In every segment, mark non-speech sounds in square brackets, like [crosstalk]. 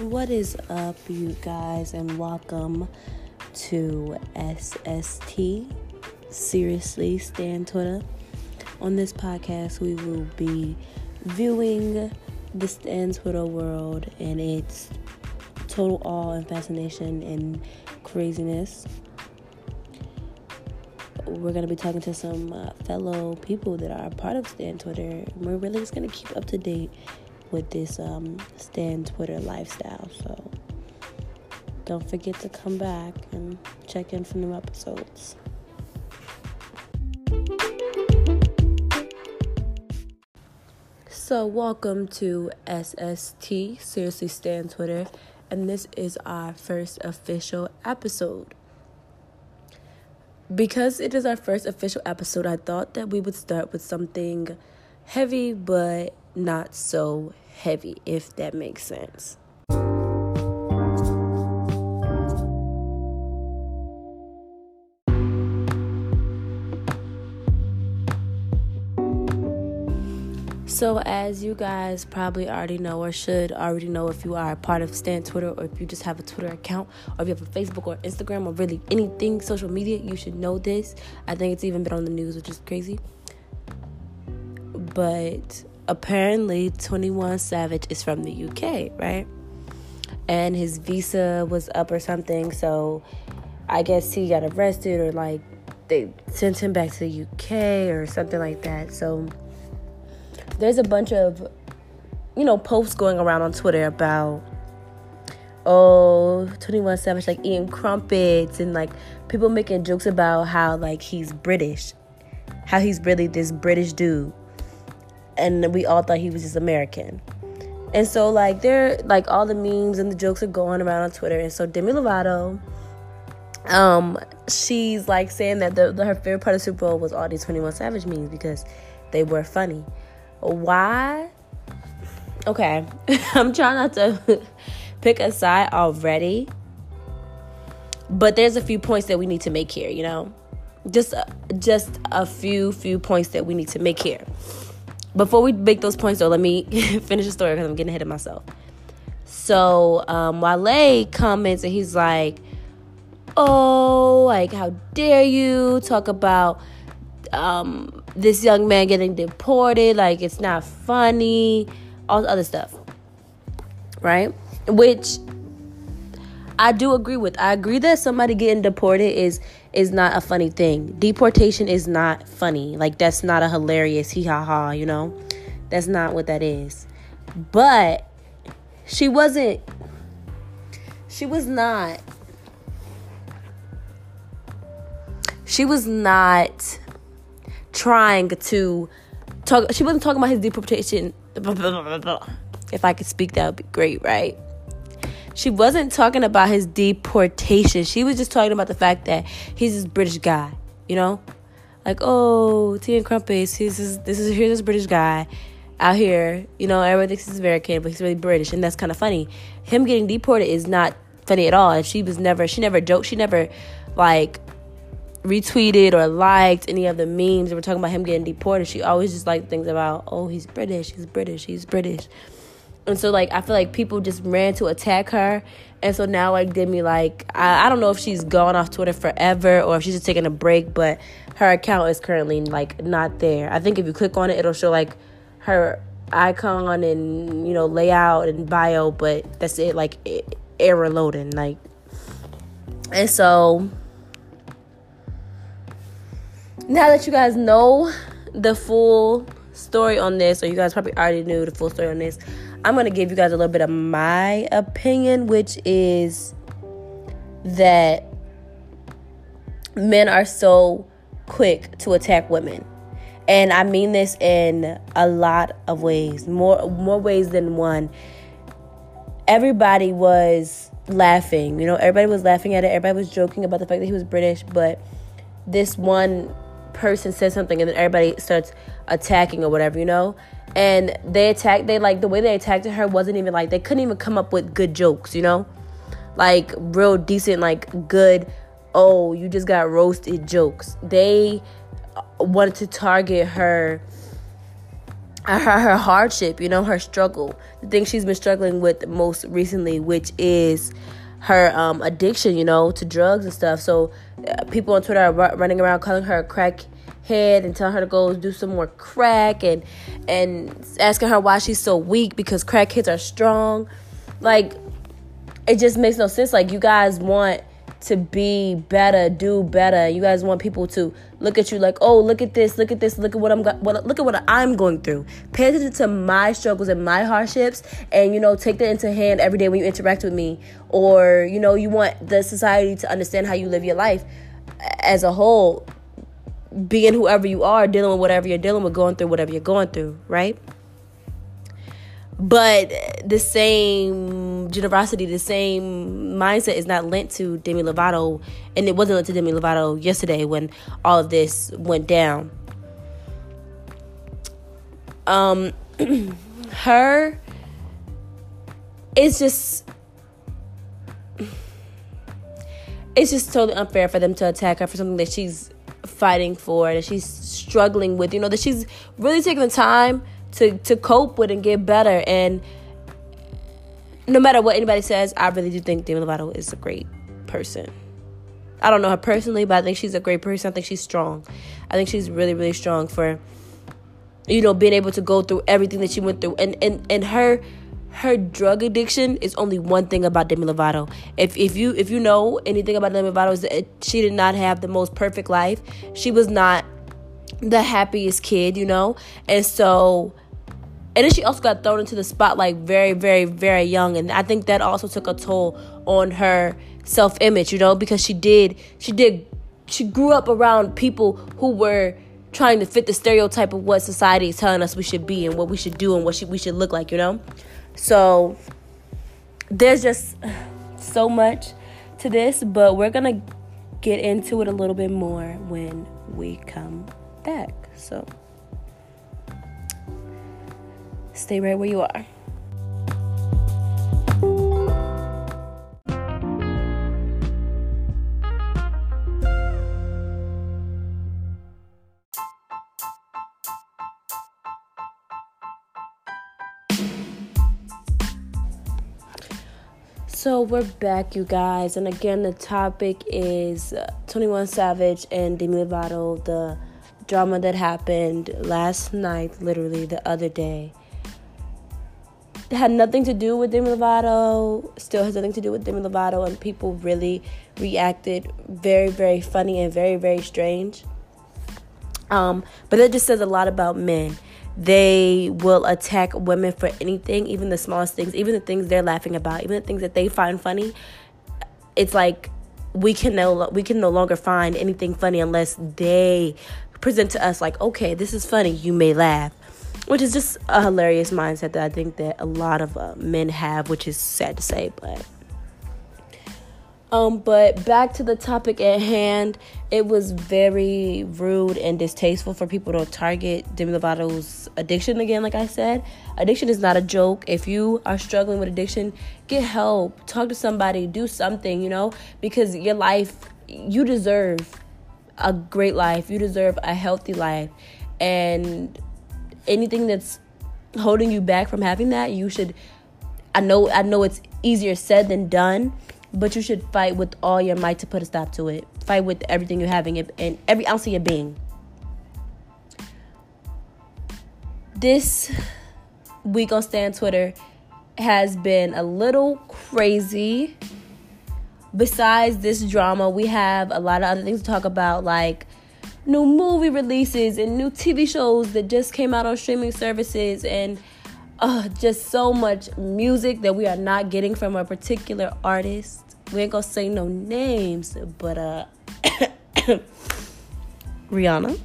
What is up, you guys, and welcome to SST Seriously Stan Twitter. On this podcast, we will be viewing the Stan Twitter world and its total awe and fascination and craziness. We're going to be talking to some uh, fellow people that are part of Stan Twitter. We're really just going to keep up to date with this um, Stan Twitter lifestyle. So don't forget to come back and check in for new episodes. So, welcome to SST, Seriously Stan Twitter, and this is our first official episode. Because it is our first official episode, I thought that we would start with something heavy but not so heavy, if that makes sense. So, as you guys probably already know, or should already know, if you are a part of Stan Twitter, or if you just have a Twitter account, or if you have a Facebook or Instagram, or really anything social media, you should know this. I think it's even been on the news, which is crazy. But apparently 21 Savage is from the UK, right? And his visa was up or something, so I guess he got arrested or like they sent him back to the UK or something like that. So there's a bunch of you know posts going around on Twitter about oh 21 Savage like eating crumpets and like people making jokes about how like he's British. How he's really this British dude and we all thought he was just American. And so like they're like all the memes and the jokes are going around on Twitter. And so Demi Lovato, um, she's like saying that the, the, her favorite part of Super Bowl was all these 21 Savage memes because they were funny. Why? Okay, [laughs] I'm trying not to [laughs] pick a side already, but there's a few points that we need to make here. You know, just just a few few points that we need to make here. Before we make those points, though, let me [laughs] finish the story because I'm getting ahead of myself. So, um, Wale comments and he's like, Oh, like, how dare you talk about um, this young man getting deported? Like, it's not funny, all the other stuff. Right? Which I do agree with. I agree that somebody getting deported is is not a funny thing. Deportation is not funny. Like that's not a hilarious hee ha ha, you know? That's not what that is. But she wasn't she was not she was not trying to talk she wasn't talking about his deportation if I could speak that would be great, right? She wasn't talking about his deportation. She was just talking about the fact that he's this British guy, you know? Like, oh, tea and crumpets, he's this, this is here's this British guy out here, you know, everybody thinks he's American, but he's really British, and that's kind of funny. Him getting deported is not funny at all. And she was never, she never joked, she never like retweeted or liked any of the memes that were talking about him getting deported. She always just liked things about, oh, he's British, he's British, he's British. And so like I feel like people just ran to attack her. And so now like Demi like I, I don't know if she's gone off Twitter forever or if she's just taking a break, but her account is currently like not there. I think if you click on it it'll show like her icon and you know layout and bio, but that's it like error loading like and so now that you guys know the full story on this, or you guys probably already knew the full story on this, I'm going to give you guys a little bit of my opinion, which is that men are so quick to attack women. And I mean this in a lot of ways, more more ways than one. Everybody was laughing, you know, everybody was laughing at it. Everybody was joking about the fact that he was British, but this one person says something and then everybody starts attacking or whatever, you know? And they attacked, they like, the way they attacked her wasn't even like, they couldn't even come up with good jokes, you know? Like, real decent, like, good, oh, you just got roasted jokes. They wanted to target her her, her hardship, you know, her struggle, the thing she's been struggling with most recently, which is her um, addiction, you know, to drugs and stuff. So uh, people on Twitter are r- running around calling her a crack head and telling her to go do some more crack and and asking her why she's so weak because crackheads are strong. Like it just makes no sense. Like you guys want to be better, do better. You guys want people to look at you like, oh, look at this, look at this, look at what I'm, what, look at what I'm going through. Pay attention to my struggles and my hardships, and you know, take that into hand every day when you interact with me. Or you know, you want the society to understand how you live your life as a whole, being whoever you are, dealing with whatever you're dealing with, going through whatever you're going through, right? But the same generosity, the same mindset is not linked to Demi Lovato, and it wasn't linked to Demi Lovato yesterday when all of this went down. Um, [clears throat] her, it's just, it's just totally unfair for them to attack her for something that she's fighting for, that she's struggling with. You know that she's really taking the time to to cope with and get better. And no matter what anybody says, I really do think Demi Lovato is a great person. I don't know her personally, but I think she's a great person. I think she's strong. I think she's really, really strong for you know being able to go through everything that she went through. And and and her her drug addiction is only one thing about Demi Lovato. If if you if you know anything about Demi Lovato, is that she did not have the most perfect life. She was not the happiest kid, you know, and so and then she also got thrown into the spotlight very, very, very young, and I think that also took a toll on her self image, you know, because she did, she did, she grew up around people who were trying to fit the stereotype of what society is telling us we should be and what we should do and what we should look like, you know. So there's just [sighs] so much to this, but we're gonna get into it a little bit more when we come back. So. Stay right where you are. So we're back, you guys, and again, the topic is uh, 21 Savage and Demi Lovato, the drama that happened last night, literally the other day had nothing to do with Demi Lovato, still has nothing to do with Demi Lovato, and people really reacted very, very funny and very, very strange. Um, but that just says a lot about men. They will attack women for anything, even the smallest things, even the things they're laughing about, even the things that they find funny. It's like we can no we can no longer find anything funny unless they present to us like, okay, this is funny. You may laugh which is just a hilarious mindset that I think that a lot of uh, men have, which is sad to say, but. Um, but back to the topic at hand, it was very rude and distasteful for people to target Demi Lovato's addiction again. Like I said, addiction is not a joke. If you are struggling with addiction, get help, talk to somebody, do something, you know, because your life, you deserve a great life, you deserve a healthy life, and anything that's holding you back from having that, you should I know I know it's easier said than done, but you should fight with all your might to put a stop to it. Fight with everything you're having and every ounce of your being. This week on Stan Twitter has been a little crazy. Besides this drama, we have a lot of other things to talk about, like new movie releases and new TV shows that just came out on streaming services and uh, just so much music that we are not getting from a particular artist. We ain't gonna say no names, but uh, [coughs] Rihanna.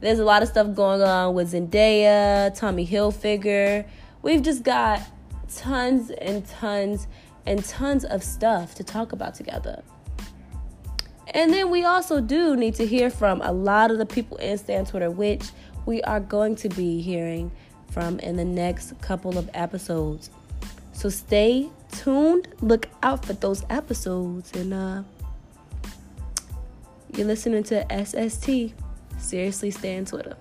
There's a lot of stuff going on with Zendaya, Tommy Hilfiger. We've just got tons and tons and tons of stuff to talk about together. And then we also do need to hear from a lot of the people in Stan Twitter, which we are going to be hearing from in the next couple of episodes. So stay tuned, look out for those episodes, and uh, you're listening to SST. Seriously, Stan Twitter.